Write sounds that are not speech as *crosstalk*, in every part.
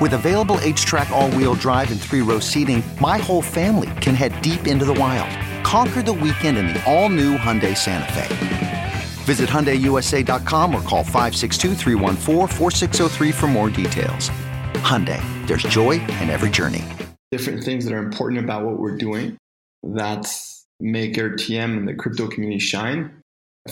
With available HTRAC, all wheel drive, and three row seating, my whole family can head deep into the wild. Conquer the weekend in the all-new Hyundai Santa Fe. Visit HyundaiUSA.com or call 562 for more details. Hyundai, there's joy in every journey. Different things that are important about what we're doing that make AirTM and the crypto community shine.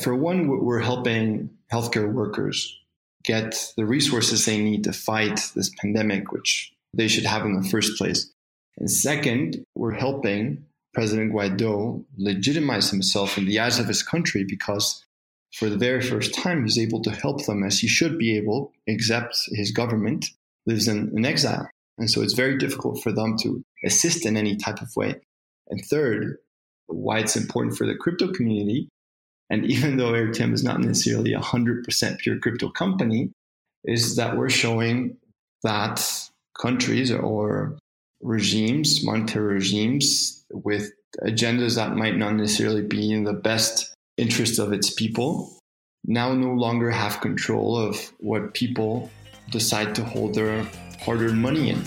For one, we're helping healthcare workers get the resources they need to fight this pandemic, which they should have in the first place. And second, we're helping President Guaido legitimize himself in the eyes of his country because for the very first time he's able to help them as he should be able, except his government lives in, in exile. And so it's very difficult for them to assist in any type of way. And third, why it's important for the crypto community, and even though AirTM is not necessarily a 100% pure crypto company, is that we're showing that countries or regimes, monetary regimes, with agendas that might not necessarily be in the best interest of its people, now no longer have control of what people decide to hold their hard earned money in.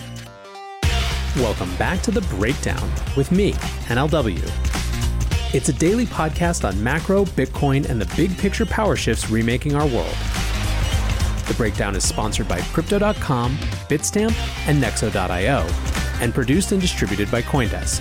Welcome back to The Breakdown with me, NLW. It's a daily podcast on macro, Bitcoin, and the big picture power shifts remaking our world. The Breakdown is sponsored by Crypto.com, Bitstamp, and Nexo.io and produced and distributed by Coindesk.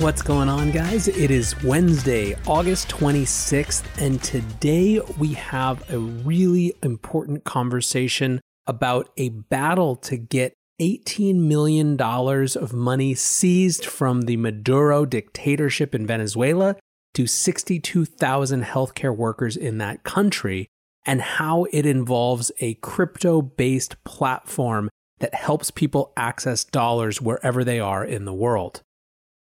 What's going on, guys? It is Wednesday, August 26th, and today we have a really important conversation about a battle to get $18 million of money seized from the Maduro dictatorship in Venezuela to 62,000 healthcare workers in that country, and how it involves a crypto based platform that helps people access dollars wherever they are in the world.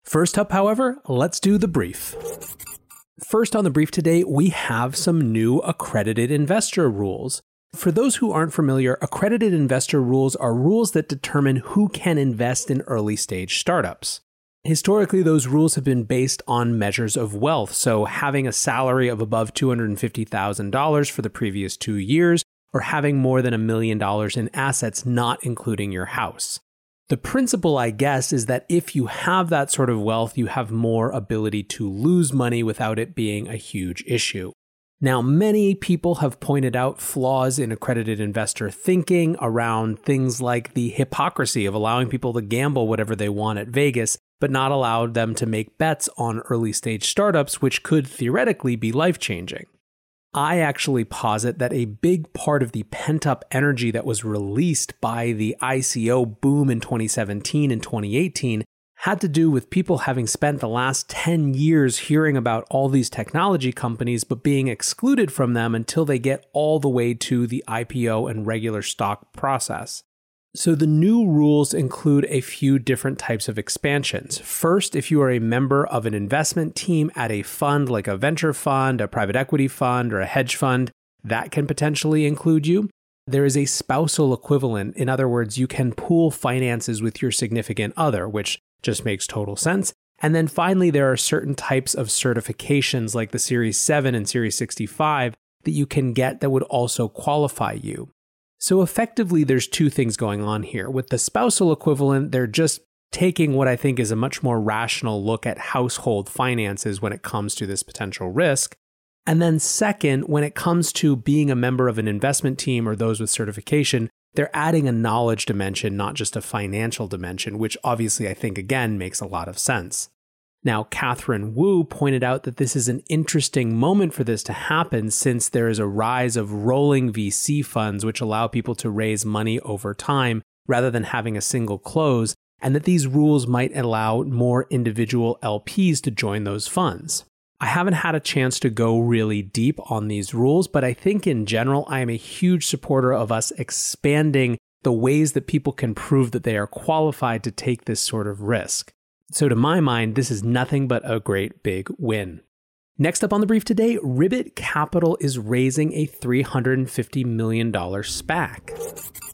First up, however, let's do the brief. First on the brief today, we have some new accredited investor rules. For those who aren't familiar, accredited investor rules are rules that determine who can invest in early stage startups. Historically, those rules have been based on measures of wealth, so having a salary of above $250,000 for the previous two years, or having more than a million dollars in assets, not including your house. The principle, I guess, is that if you have that sort of wealth, you have more ability to lose money without it being a huge issue. Now, many people have pointed out flaws in accredited investor thinking around things like the hypocrisy of allowing people to gamble whatever they want at Vegas, but not allow them to make bets on early stage startups, which could theoretically be life changing. I actually posit that a big part of the pent up energy that was released by the ICO boom in 2017 and 2018 had to do with people having spent the last 10 years hearing about all these technology companies, but being excluded from them until they get all the way to the IPO and regular stock process. So, the new rules include a few different types of expansions. First, if you are a member of an investment team at a fund like a venture fund, a private equity fund, or a hedge fund, that can potentially include you. There is a spousal equivalent. In other words, you can pool finances with your significant other, which just makes total sense. And then finally, there are certain types of certifications like the Series 7 and Series 65 that you can get that would also qualify you. So effectively, there's two things going on here. With the spousal equivalent, they're just taking what I think is a much more rational look at household finances when it comes to this potential risk. And then, second, when it comes to being a member of an investment team or those with certification, they're adding a knowledge dimension, not just a financial dimension, which obviously I think again makes a lot of sense. Now, Catherine Wu pointed out that this is an interesting moment for this to happen since there is a rise of rolling VC funds, which allow people to raise money over time rather than having a single close, and that these rules might allow more individual LPs to join those funds. I haven't had a chance to go really deep on these rules, but I think in general, I am a huge supporter of us expanding the ways that people can prove that they are qualified to take this sort of risk. So, to my mind, this is nothing but a great big win. Next up on the brief today, Ribbit Capital is raising a $350 million SPAC.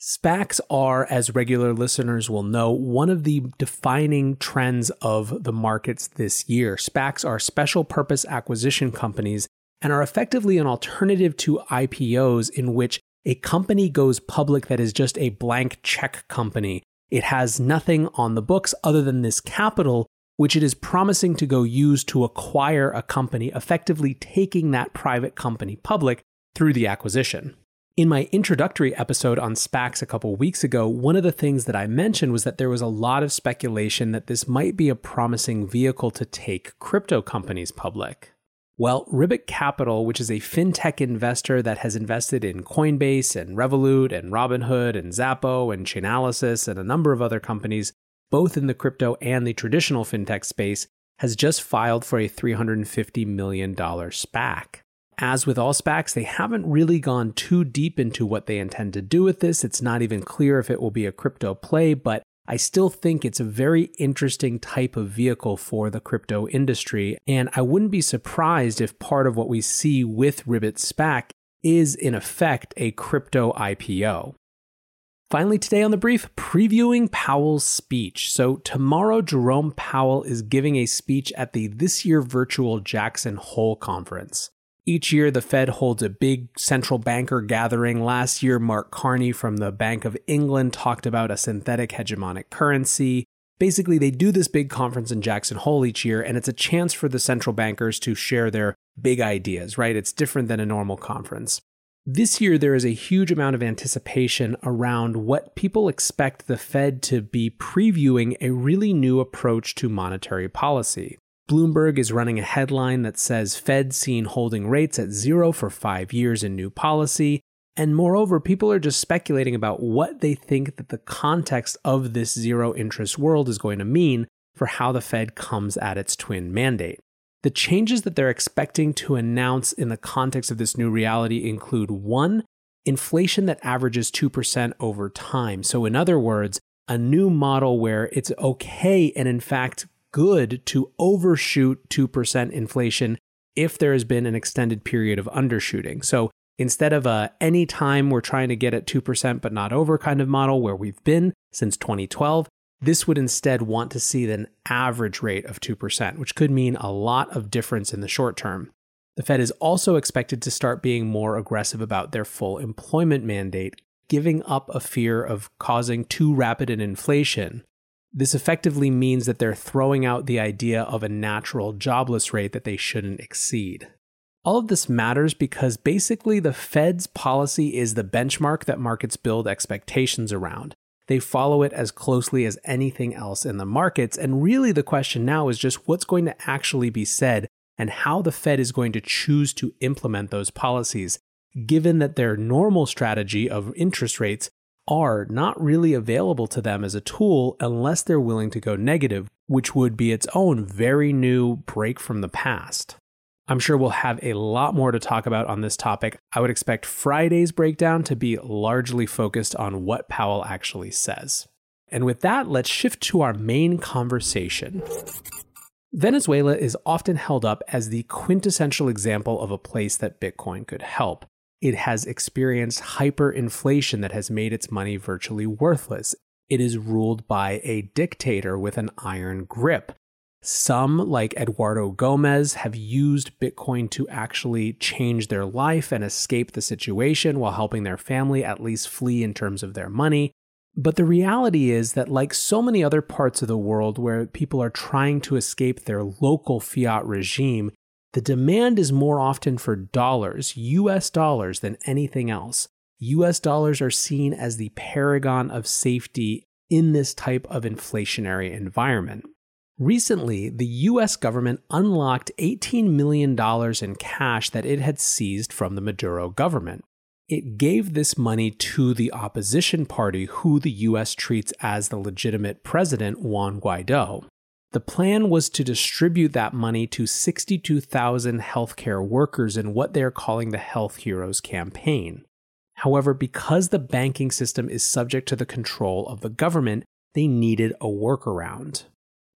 SPACs are, as regular listeners will know, one of the defining trends of the markets this year. SPACs are special purpose acquisition companies and are effectively an alternative to IPOs in which a company goes public that is just a blank check company it has nothing on the books other than this capital, which it is promising to go use to acquire a company, effectively taking that private company public through the acquisition. In my introductory episode on SPACs a couple weeks ago, one of the things that I mentioned was that there was a lot of speculation that this might be a promising vehicle to take crypto companies public. Well, Ribbit Capital, which is a fintech investor that has invested in Coinbase and Revolut and Robinhood and Xapo and Chainalysis and a number of other companies, both in the crypto and the traditional fintech space, has just filed for a $350 million SPAC. As with all SPACs, they haven't really gone too deep into what they intend to do with this. It's not even clear if it will be a crypto play, but I still think it's a very interesting type of vehicle for the crypto industry. And I wouldn't be surprised if part of what we see with Ribbit SPAC is, in effect, a crypto IPO. Finally, today on the brief, previewing Powell's speech. So, tomorrow, Jerome Powell is giving a speech at the this year virtual Jackson Hole Conference. Each year, the Fed holds a big central banker gathering. Last year, Mark Carney from the Bank of England talked about a synthetic hegemonic currency. Basically, they do this big conference in Jackson Hole each year, and it's a chance for the central bankers to share their big ideas, right? It's different than a normal conference. This year, there is a huge amount of anticipation around what people expect the Fed to be previewing a really new approach to monetary policy. Bloomberg is running a headline that says Fed seen holding rates at zero for five years in new policy. And moreover, people are just speculating about what they think that the context of this zero interest world is going to mean for how the Fed comes at its twin mandate. The changes that they're expecting to announce in the context of this new reality include one, inflation that averages 2% over time. So, in other words, a new model where it's okay and, in fact, good to overshoot 2% inflation if there has been an extended period of undershooting. So instead of a any time we're trying to get at 2% but not over kind of model where we've been since 2012, this would instead want to see an average rate of 2%, which could mean a lot of difference in the short term. The Fed is also expected to start being more aggressive about their full employment mandate, giving up a fear of causing too rapid an inflation this effectively means that they're throwing out the idea of a natural jobless rate that they shouldn't exceed. All of this matters because basically the Fed's policy is the benchmark that markets build expectations around. They follow it as closely as anything else in the markets, and really the question now is just what's going to actually be said and how the Fed is going to choose to implement those policies, given that their normal strategy of interest rates are not really available to them as a tool unless they're willing to go negative, which would be its own very new break from the past. I'm sure we'll have a lot more to talk about on this topic. I would expect Friday's breakdown to be largely focused on what Powell actually says. And with that, let's shift to our main conversation. Venezuela is often held up as the quintessential example of a place that Bitcoin could help it has experienced hyperinflation that has made its money virtually worthless. It is ruled by a dictator with an iron grip. Some, like Eduardo Gomez, have used Bitcoin to actually change their life and escape the situation while helping their family at least flee in terms of their money. But the reality is that, like so many other parts of the world where people are trying to escape their local fiat regime, the demand is more often for dollars, US dollars, than anything else. US dollars are seen as the paragon of safety in this type of inflationary environment. Recently, the US government unlocked $18 million in cash that it had seized from the Maduro government. It gave this money to the opposition party, who the US treats as the legitimate president, Juan Guaido. The plan was to distribute that money to 62,000 healthcare workers in what they're calling the Health Heroes campaign. However, because the banking system is subject to the control of the government, they needed a workaround.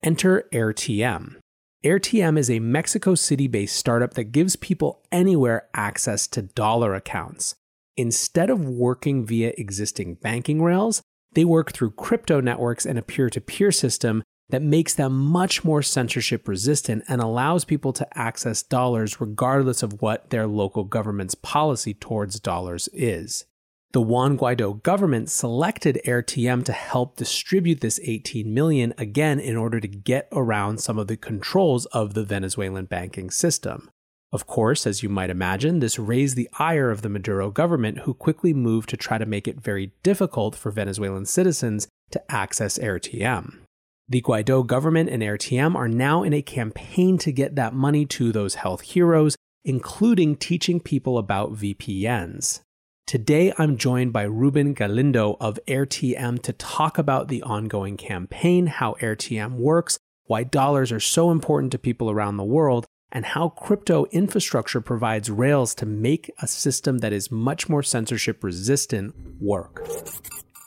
Enter AirTM. AirTM is a Mexico City based startup that gives people anywhere access to dollar accounts. Instead of working via existing banking rails, they work through crypto networks and a peer to peer system that makes them much more censorship resistant and allows people to access dollars regardless of what their local government's policy towards dollars is. The Juan Guaido government selected AirTM to help distribute this 18 million again in order to get around some of the controls of the Venezuelan banking system. Of course, as you might imagine, this raised the ire of the Maduro government, who quickly moved to try to make it very difficult for Venezuelan citizens to access AirTM. The Guaido government and AirTM are now in a campaign to get that money to those health heroes, including teaching people about VPNs. Today, I'm joined by Ruben Galindo of AirTM to talk about the ongoing campaign, how AirTM works, why dollars are so important to people around the world, and how crypto infrastructure provides rails to make a system that is much more censorship resistant work.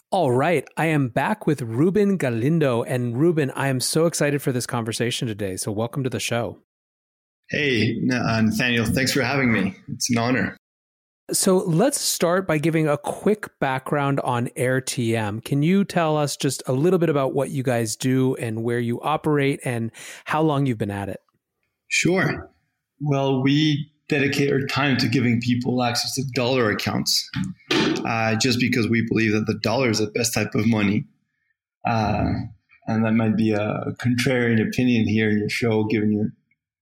All right, I am back with Ruben Galindo. And Ruben, I am so excited for this conversation today. So, welcome to the show. Hey, uh, Nathaniel, thanks for having me. It's an honor. So let's start by giving a quick background on AirTM. Can you tell us just a little bit about what you guys do and where you operate and how long you've been at it? Sure. Well, we dedicate our time to giving people access to dollar accounts uh, just because we believe that the dollar is the best type of money. Uh, and that might be a contrarian opinion here in your show, given your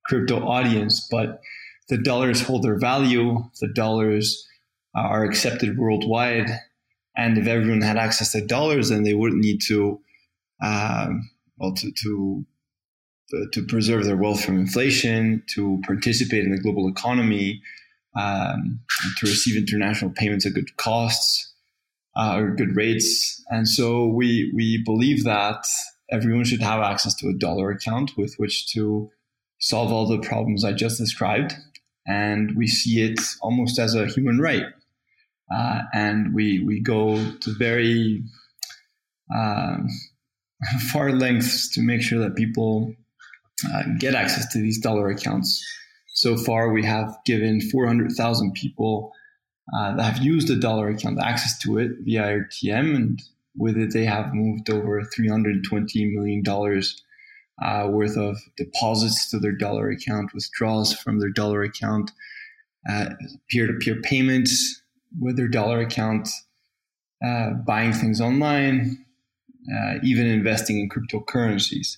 crypto audience, but the dollars hold their value, the dollars are accepted worldwide. And if everyone had access to dollars, then they wouldn't need to, um, well, to, to, to preserve their wealth from inflation, to participate in the global economy, um, to receive international payments at good costs uh, or good rates. And so we, we believe that everyone should have access to a dollar account with which to solve all the problems I just described and we see it almost as a human right. Uh, and we we go to very um, *laughs* far lengths to make sure that people uh, get access to these dollar accounts. So far, we have given 400,000 people uh, that have used a dollar account access to it via AirTM, and with it, they have moved over 320 million dollars uh, worth of deposits to their dollar account, withdrawals from their dollar account, peer to peer payments with their dollar account, uh, buying things online, uh, even investing in cryptocurrencies.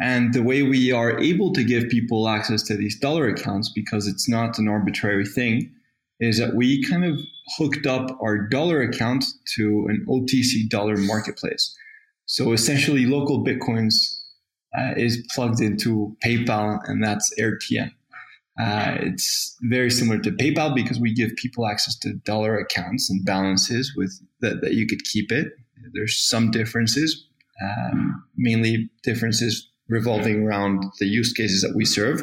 And the way we are able to give people access to these dollar accounts, because it's not an arbitrary thing, is that we kind of hooked up our dollar account to an OTC dollar marketplace. So essentially, LocalBitcoins uh, is plugged into PayPal, and that's AirTM. Uh, it's very similar to PayPal because we give people access to dollar accounts and balances with that, that you could keep it. There's some differences, um, mainly differences revolving around the use cases that we serve.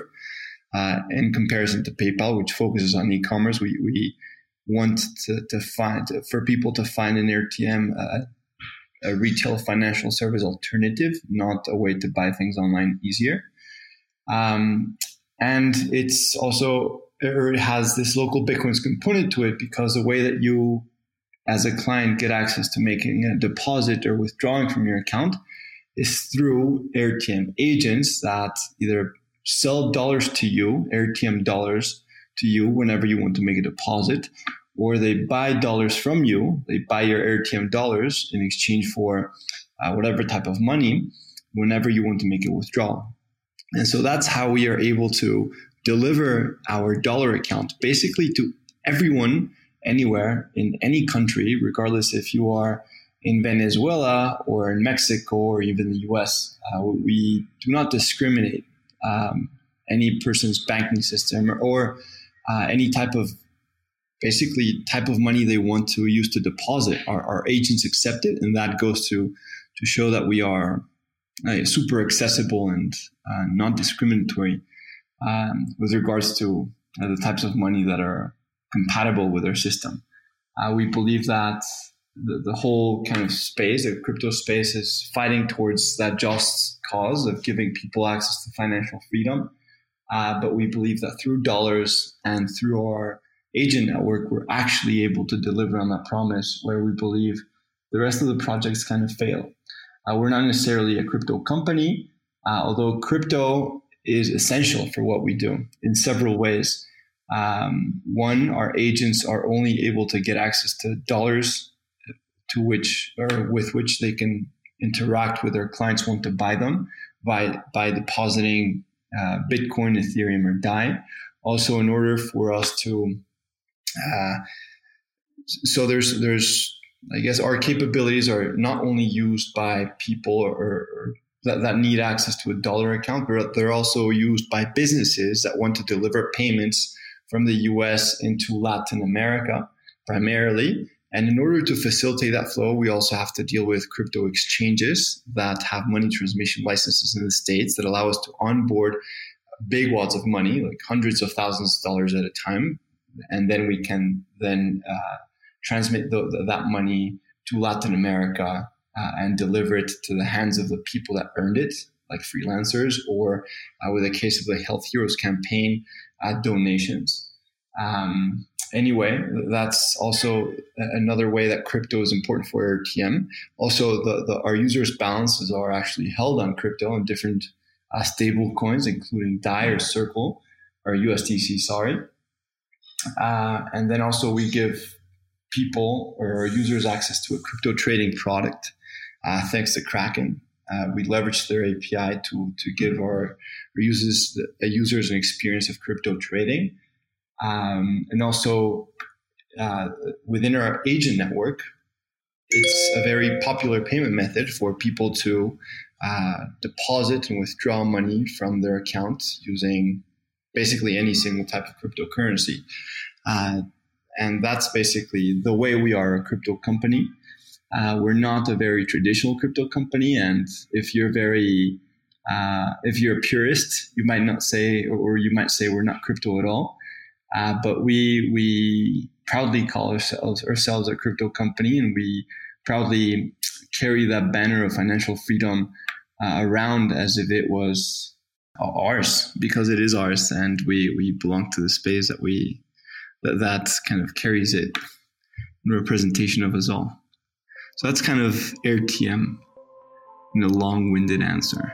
Uh, in comparison to PayPal, which focuses on e-commerce, we, we want to, to find for people to find an AirTM uh, a retail financial service alternative, not a way to buy things online easier. Um, and it's also it has this LocalBitcoins component to it because the way that you, as a client, get access to making a deposit or withdrawing from your account is through AirTM agents that either sell dollars to you, AirTM dollars to you whenever you want to make a deposit, or they buy dollars from you. They buy your AirTM dollars in exchange for uh, whatever type of money whenever you want to make a withdrawal. And so that's how we are able to deliver our dollar account basically to everyone anywhere in any country, regardless if you are in Venezuela or in Mexico or even the US. Uh, we do not discriminate um, any person's banking system or, or uh, any type of basically type of money they want to use to deposit. Our, our agents accept it, and that goes to to show that we are uh, super accessible and uh, non-discriminatory um, with regards to uh, the types of money that are compatible with our system. Uh, we believe that the, the whole kind of space, the crypto space, is fighting towards that just cause of giving people access to financial freedom. Uh, but we believe that through dollars and through our agent network, we're actually able to deliver on that promise where we believe the rest of the projects kind of fail. Uh, we're not necessarily a crypto company, uh, although crypto is essential for what we do in several ways. Um, one, our agents are only able to get access to dollars to which or with which they can interact with their clients want to buy them by by depositing uh, Bitcoin, Ethereum, or DAI. Also, in order for us to, uh, so there's there's I guess our capabilities are not only used by people or, or that, that need access to a dollar account, but they're also used by businesses that want to deliver payments from the US into Latin America primarily. And in order to facilitate that flow, we also have to deal with crypto exchanges that have money transmission licenses in the States that allow us to onboard big wads of money, like hundreds of thousands of dollars at a time. And then we can then uh, transmit the, the, that money to Latin America uh, and deliver it to the hands of the people that earned it, like freelancers, or uh, with the case of the Health Heroes campaign, uh, donations. Um, anyway, that's also another way that crypto is important for AirTM. Also, the, the, our users' balances are actually held on crypto and different uh, stable coins, including DAI or Circle or USDC, sorry. Uh, and then also we give people or our users access to a crypto trading product uh, thanks to Kraken. Uh, we leverage their API to, to give our, users, uh, users an experience of crypto trading. Um, and also uh, within our agent network, it's a very popular payment method for people to uh, deposit and withdraw money from their account using basically any single type of cryptocurrency. Uh, and that's basically the way we are a crypto company. Uh, we're not a very traditional crypto company, and if you're very uh, if you're a purist, you might not say, or you might say we're not crypto at all. Uh, but we we proudly call ourselves ourselves a crypto company, and we proudly carry that banner of financial freedom uh, around as if it was ours, because it is ours, and we we belong to the space that we that that kind of carries it in representation of us all. So that's kind of AirTM in a long-winded answer.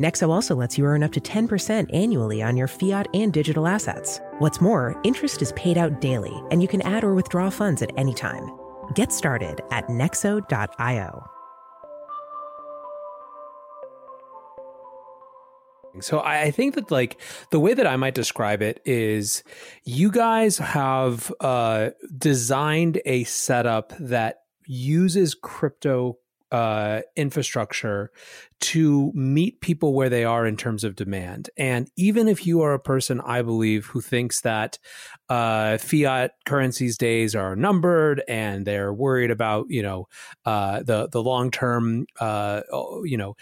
Nexo also lets you earn up to 10% annually on your fiat and digital assets. What's more, interest is paid out daily, and you can add or withdraw funds at any time. Get started at nexo.io.。So I think that like the way that I might describe it is you guys have uh, designed a setup that uses crypto uh, infrastructure to meet people where they are in terms of demand. And even if you are a person, I believe, who thinks that uh, fiat currencies days are numbered and they're worried about, you know, uh, the the long term, uh, you know,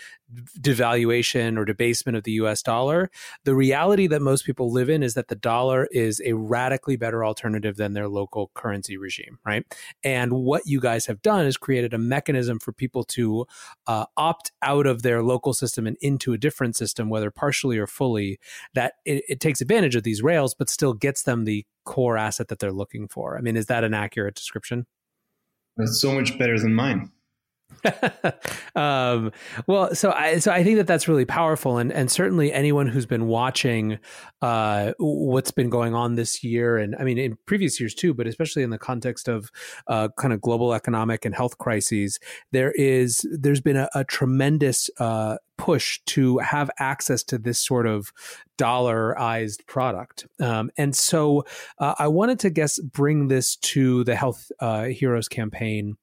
devaluation or debasement of the US dollar, the reality that most people live in is that the dollar is a radically better alternative than their local currency regime, right? And what you guys have done is created a mechanism for people to uh, opt out of their local system and into a different system, whether partially or fully, that it, it takes advantage of these rails, but still gets them the core asset that they're looking for. I mean, is that an accurate description? That's so much better than mine. *laughs* um, well, so I so I think that that's really powerful, and and certainly anyone who's been watching uh, what's been going on this year, and I mean in previous years too, but especially in the context of uh, kind of global economic and health crises, there is there's been a, a tremendous uh, push to have access to this sort of dollarized product. Um, and so uh, I wanted to guess bring this to the Health uh, Heroes campaign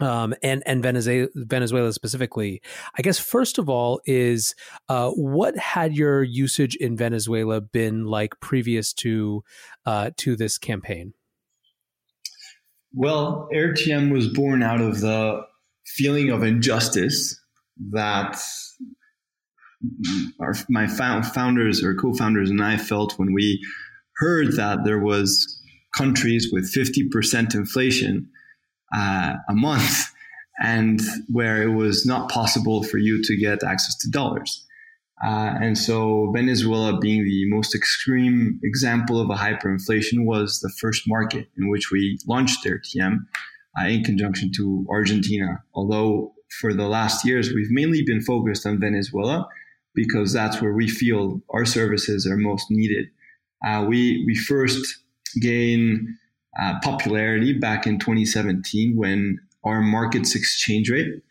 um, and and Venezuela, Venezuela specifically. I guess first of all is uh, what had your usage in Venezuela been like previous to uh, to this campaign? Well, AirTM was born out of the feeling of injustice that our, my founders or co-founders and I felt when we heard that there was countries with 50% inflation uh, a month *laughs* and where it was not possible for you to get access to dollars. Uh, and so Venezuela being the most extreme example of a hyperinflation was the first market in which we launched AirTM uh, in conjunction to Argentina. Although for the last years, we've mainly been focused on Venezuela because that's where we feel our services are most needed. Uh, we, we first gain uh, popularity back in 2017 when our market's exchange rate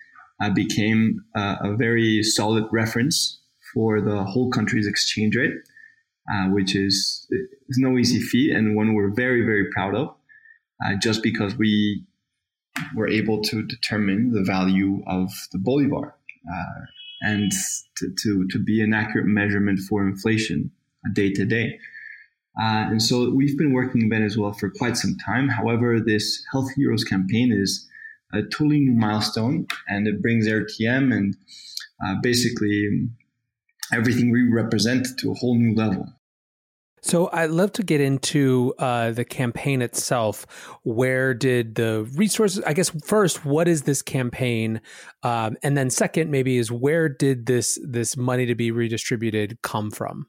uh, became uh, a very solid reference for the whole country's exchange rate, uh, which is, is no easy feat and one we're very, very proud of, uh, just because we were able to determine the value of the bolivar uh, and to, to, to be an accurate measurement for inflation day to day. Uh, and so we've been working in Venezuela for quite some time. However, this Health Heroes campaign is a totally new milestone and it brings AirTM and uh, basically everything we represent to a whole new level. So I'd love to get into uh, the campaign itself. Where did the resources? I guess first, what is this campaign, um, and then second, maybe is where did this this money to be redistributed come from?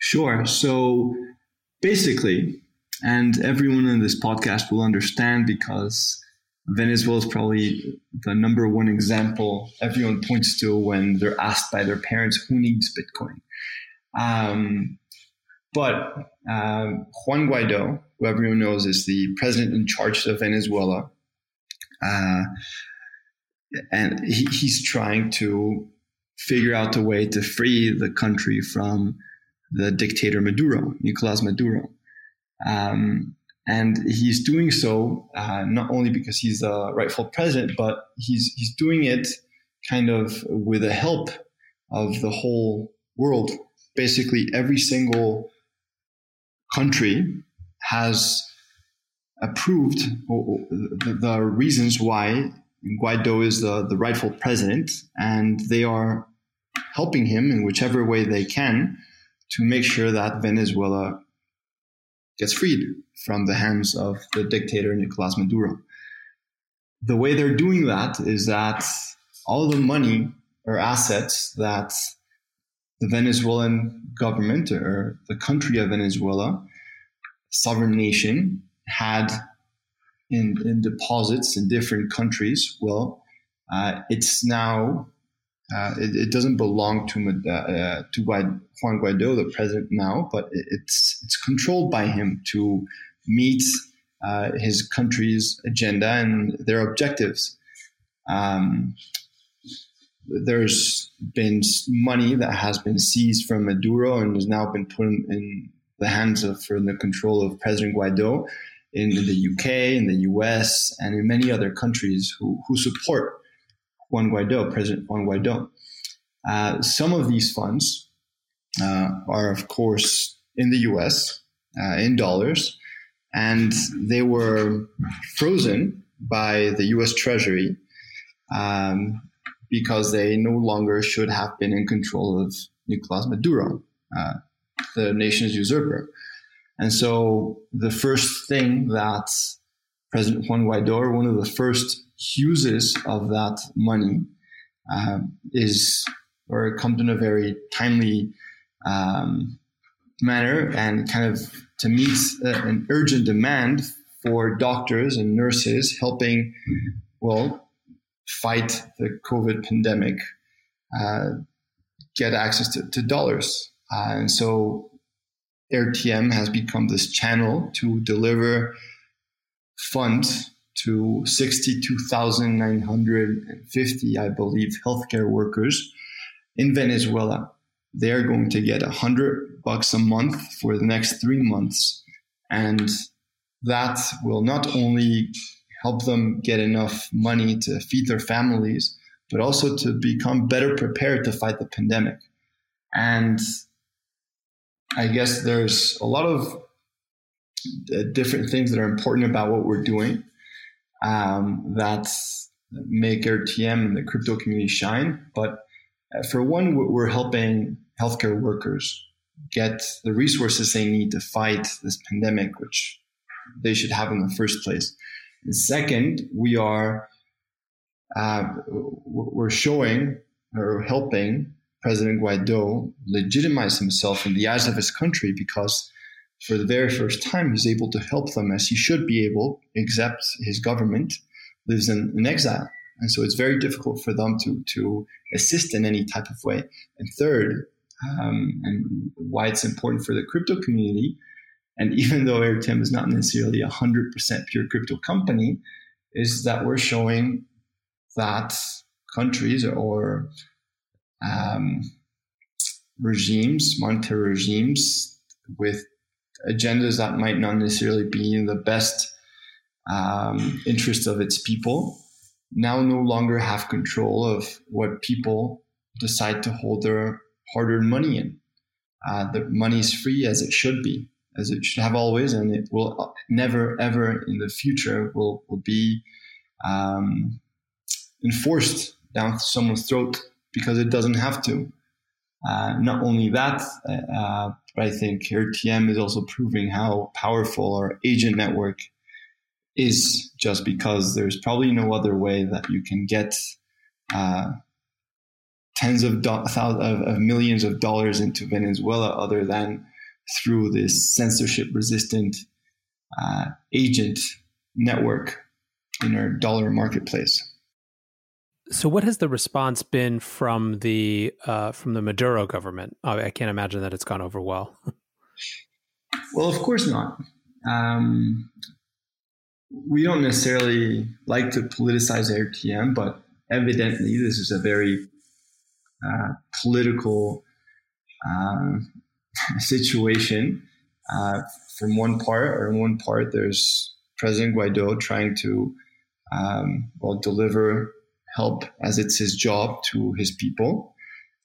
Sure. So basically, and everyone in this podcast will understand because Venezuela is probably the number one example everyone points to when they're asked by their parents who needs Bitcoin. Um, but uh, Juan Guaido, who everyone knows is the president in charge of Venezuela, uh, and he, he's trying to figure out a way to free the country from the dictator Maduro, Nicolas Maduro. Um, and he's doing so uh, not only because he's the rightful president, but he's he's doing it kind of with the help of the whole world. Basically, every single country has approved the, reasons why Guaido is the, the rightful president, and they are helping him in whichever way they can to make sure that Venezuela gets freed from the hands of the dictator Nicolas Maduro. The way they're doing that is that all the money or assets that the Venezuelan government or the country of Venezuela, sovereign nation, had in, in deposits in different countries, well, uh, it's now uh, it, it, doesn't belong to uh, to Juan Guaido, the president now, but it's it's controlled by him to meet uh, his country's agenda and their objectives. Um, there's been money that has been seized from Maduro and has now been put in the hands of, for the control of President Guaido in the UK, in the US, and in many other countries who, who support Juan Guaido, President Juan Guaido. Uh, some of these funds uh, are, of course, in the US uh, in dollars, and they were frozen by the US Treasury um, because they no longer should have been in control of Nicolas Maduro, uh, the nation's usurper. And so the first thing that President Juan Guaido, one of the first uses of that money, um, is or it comes in a very timely um, manner and kind of to meet an urgent demand for doctors and nurses helping, well, fight the COVID pandemic, uh, get access to, to dollars. Uh, and so AirTM has become this channel to deliver funds to 62,950, I believe, healthcare workers in Venezuela. They're going to get a hundred bucks a month for the next three months. And that will not only help them get enough money to feed their families, but also to become better prepared to fight the pandemic. And I guess there's a lot of uh, different things that are important about what we're doing um, that make AirTM and the crypto community shine. But uh, for one, we're helping healthcare workers get the resources they need to fight this pandemic, which they should have in the first place. And second, we are uh, we're showing or helping President Guaido legitimize himself in the eyes of his country because for the very first time he's able to help them as he should be able, except his government lives in, in exile. And so it's very difficult for them to, to assist in any type of way. And third, um, and why it's important for the crypto community, and *laughs* even though AirTM is not necessarily a 100% pure crypto company, is that we're showing that countries or um, regimes, monetary regimes with agendas that might not necessarily be in the best um, interest of its people, now no longer have control of what people decide to hold their hard-earned money in. Uh, the money is free as it should be as it should have always, and it will never ever in the future will will be um, enforced down someone's throat because it doesn't have to. Uh, not only that, uh, but I think AirTM is also proving how powerful our agent network is just because there's probably no other way that you can get uh, tens of, do- of, of, millions of dollars into Venezuela other than through this censorship resistant uh, agent network in our dollar marketplace. So, what has the response been from the uh, from the Maduro government? I can't imagine that it's gone over well. *laughs* well, of course not. Um, we don't necessarily like to politicize AirTM, but evidently this is a very uh, political uh, *laughs* situation. Uh, from one part, or in one part, there's President Guaido trying to um, well deliver help as it's his job to his people,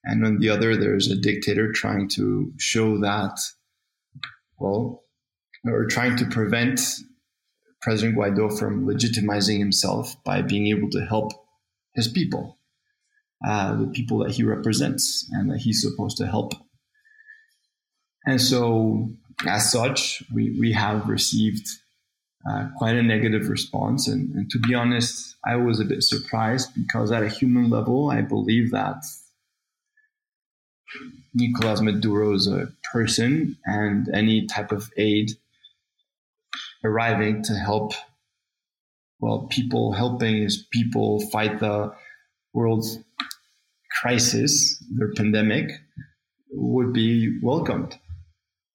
and on the other, there's a dictator trying to show that well, or trying to prevent President Guaido from legitimizing himself by being able to help his people, uh, the people that he represents and that he's supposed to help. And so, as such, we, we have received uh, quite a negative response. And, and, to be honest, I was a bit surprised because, at a human level, I believe that Nicolas Maduro is a person, and any type of aid arriving to help, well, people helping his people fight the world's crisis, their pandemic, would be welcomed.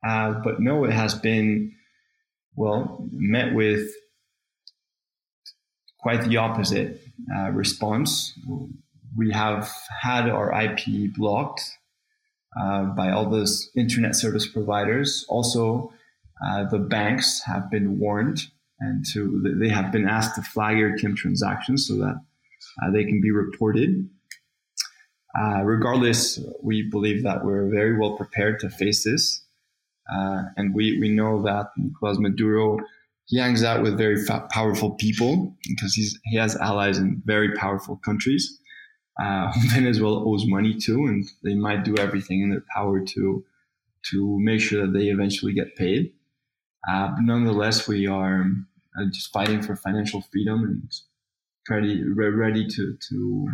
Uh, but no, it has been, well, met with quite the opposite uh, response. we have had our IP blocked uh, by all those internet service providers. Also, uh, the banks have been warned and to they have been asked to flag AirTM transactions so that uh, they can be reported. Uh, regardless, we believe that we're very well prepared to face this. Uh, and we, we know that Nicolas Maduro, he hangs out with very fa- powerful people because he's, he has allies in very powerful countries. Uh, *laughs* Venezuela owes money to, and they might do everything in their power to, to make sure that they eventually get paid. Uh, but nonetheless, we are uh, just fighting for financial freedom and ready, ready to, to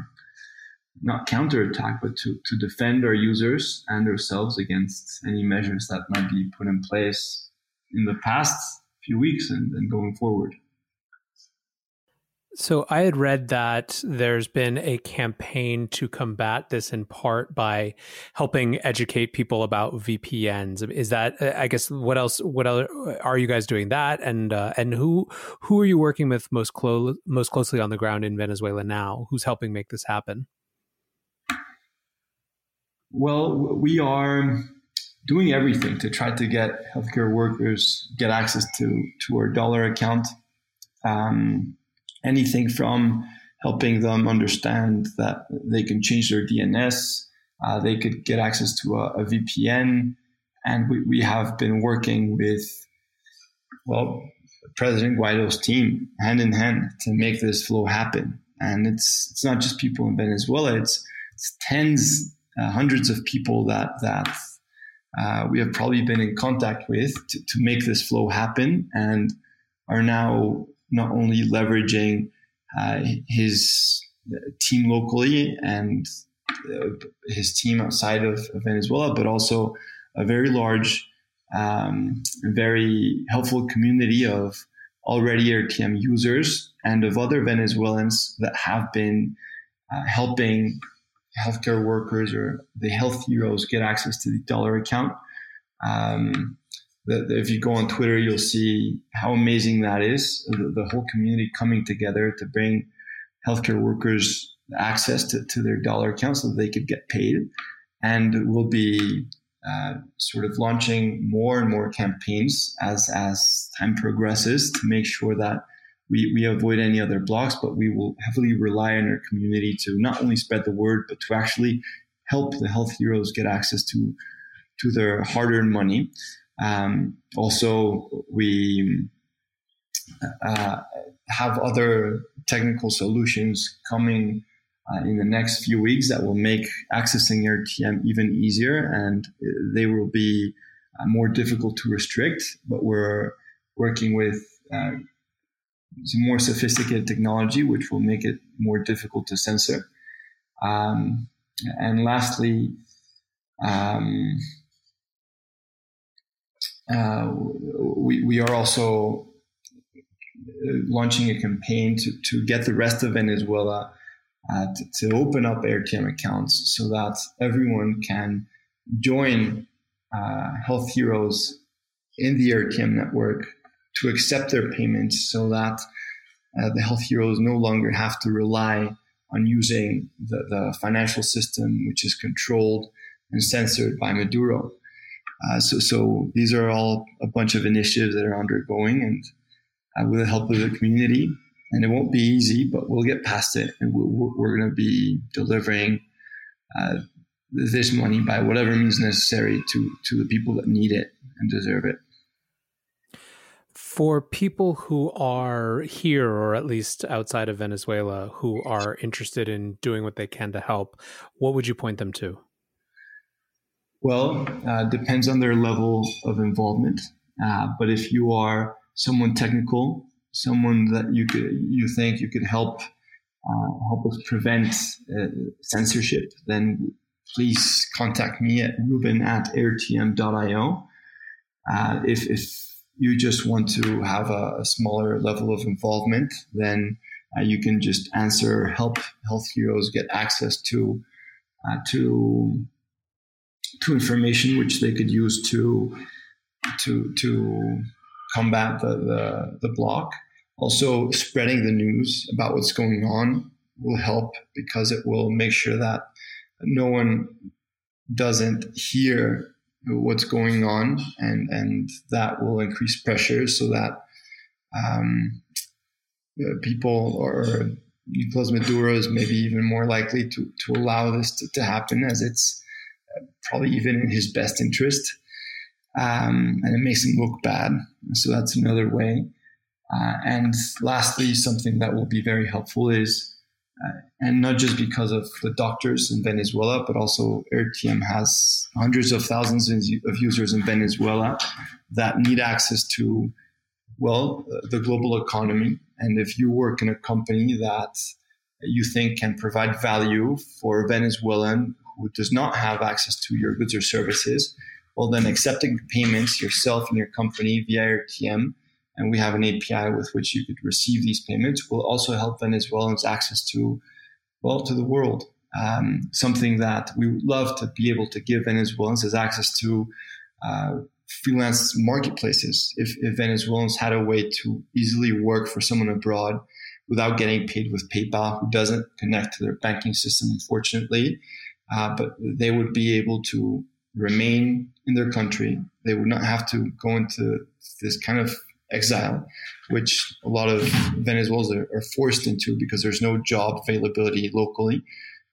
not counterattack, but to, to defend our users and ourselves against any measures that might be put in place in the past few weeks and, and going forward. So I had read that there's been a campaign to combat this in part by helping educate people about VPNs. Is that I guess what else what other are you guys doing that and uh, and who who are you working with most clo- most closely on the ground in Venezuela now? Who's helping make this happen? Well, we are doing everything to try to get healthcare workers get access to to our dollar account. Um, anything from helping them understand that they can change their DNS, uh, they could get access to a, a VPN, and we, we have been working with well President Guaido's team hand in hand to make this flow happen. And it's it's not just people in Venezuela; it's, it's tens uh, hundreds of people that that uh, we have probably been in contact with to, to make this flow happen and are now not only leveraging uh, his team locally and uh, his team outside of, of, Venezuela, but also a very large, um, very helpful community of already AirTM users and of other Venezuelans that have been uh, helping healthcare workers or the health heroes get access to the dollar account. Um, the, the, if you go on Twitter, you'll see how amazing that is. The, the, whole community coming together to bring healthcare workers access to, to their dollar account so they could get paid. And we'll be uh, sort of launching more and more campaigns as as time progresses to make sure that we, we avoid any other blocks, but we will heavily rely on our community to not only spread the word, but to actually help the health heroes get access to, to their hard earned money. Um, also, we uh, have other technical solutions coming uh, in the next few weeks that will make accessing AirTM even easier and they will be uh, more difficult to restrict, but we're working with uh, some more sophisticated technology, which will make it more difficult to censor. Um, and lastly, um, uh, we, we are also launching a campaign to, to get the rest of Venezuela uh, to, to, open up AirTM accounts so that everyone can join uh, Health Heroes in the AirTM network to accept their payments so that uh, the health heroes no longer have to rely on using the, the financial system, which is controlled and censored by Maduro. Uh, so, so these are all a bunch of initiatives that are undergoing and uh, with the help of the community. And it won't be easy, but we'll get past it and we're, we're going to be delivering uh, this money by whatever means necessary to, to the people that need it and deserve it. For people who are here, or at least outside of Venezuela, who are interested in doing what they can to help, what would you point them to? Well, uh, depends on their level of involvement. Uh, but if you are someone technical, someone that you could you think you could help uh, help us prevent uh, censorship, then please contact me at ruben at airtm.io. Uh, if, if you just want to have a, a smaller level of involvement, then uh, you can just answer help health heroes get access to uh, to to information which they could use to to to combat the, the, the block. Also, spreading the news about what's going on will help because it will make sure that no one doesn't hear what's going on, and and that will increase pressure so that um, people or Nicolas Maduro is maybe even more likely to, to allow this to, to happen as it's uh, probably even in his best interest. Um, and it makes him look bad. So that's another way. Uh, and lastly, something that will be very helpful is, Uh, and not just because of the doctors in Venezuela, but also AirTM has hundreds of thousands of users in Venezuela that need access to, well, uh, the global economy. And if you work in a company that you think can provide value for a Venezuelan who does not have access to your goods or services, well, then accepting payments yourself and your company via AirTM and we have an API with which you could receive these payments, will also help Venezuelans access to, well, to the world. Um, something that we would love to be able to give Venezuelans is access to uh, freelance marketplaces. If, if, Venezuelans had a way to easily work for someone abroad without getting paid with PayPal, who doesn't connect to their banking system, unfortunately, uh, but they would be able to remain in their country. They would not have to go into this kind of exile, which a lot of Venezuelans are, forced into because there's no job availability locally,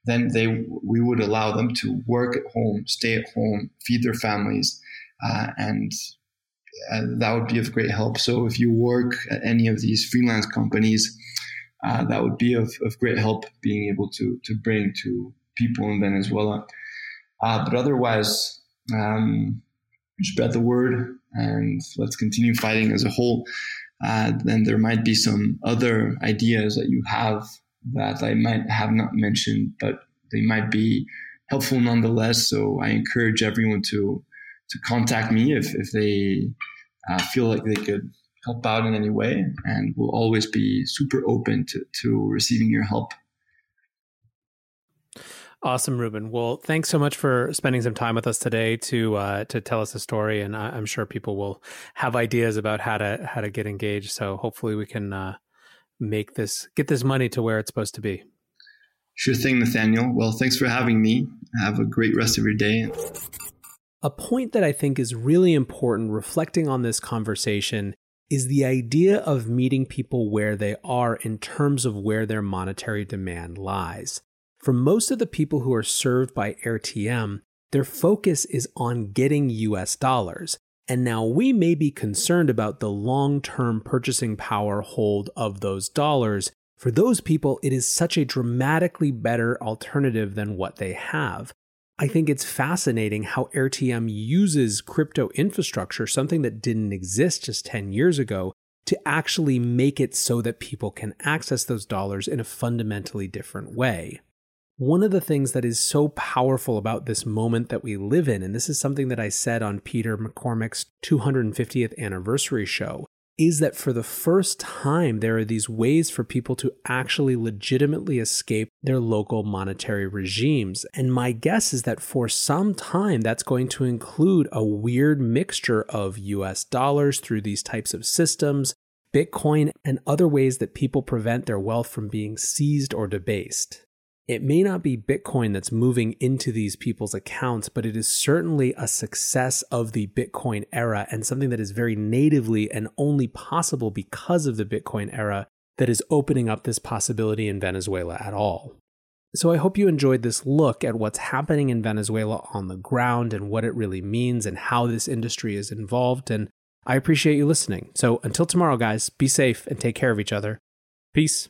then they we would allow them to work at home, stay at home, feed their families, uh, and uh, that would be of great help. So if you work at any of these freelance companies, uh, that would be of, of great help being able to to bring to people in Venezuela. Uh, but otherwise, um, spread the word and let's continue fighting as a whole. Uh, then there might be some other ideas that you have that I might have not mentioned, but they might be helpful nonetheless. So I encourage everyone to to contact me if if they uh, feel like they could help out in any way, and we'll always be super open to to receiving your help. Awesome, Ruben. Well, thanks so much for spending some time with us today to uh, to tell us the story, and I, am sure people will have ideas about how to how to get engaged. So hopefully, we can uh, make this get this money to where it's supposed to be. Sure thing, Nathaniel. Well, thanks for having me. Have a great rest of your day. A point that I think is really important, reflecting on this conversation, is the idea of meeting people where they are in terms of where their monetary demand lies. For most of the people who are served by AirTM, their focus is on getting US dollars. And now we may be concerned about the long term purchasing power hold of those dollars. For those people, it is such a dramatically better alternative than what they have. I think it's fascinating how AirTM uses crypto infrastructure, something that didn't exist just 10 years ago, to actually make it so that people can access those dollars in a fundamentally different way. One of the things that is so powerful about this moment that we live in, and this is something that I said on Peter McCormack's 250th anniversary show, is that for the first time, there are these ways for people to actually legitimately escape their local monetary regimes. And my guess is that for some time, that's going to include a weird mixture of US dollars through these types of systems, Bitcoin, and other ways that people prevent their wealth from being seized or debased. It may not be Bitcoin that's moving into these people's accounts, but it is certainly a success of the Bitcoin era and something that is very natively and only possible because of the Bitcoin era that is opening up this possibility in Venezuela at all. So I hope you enjoyed this look at what's happening in Venezuela on the ground and what it really means and how this industry is involved. And I appreciate you listening. So until tomorrow, guys, be safe and take care of each other. Peace.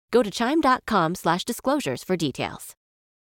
Go to chime.com slash disclosures for details.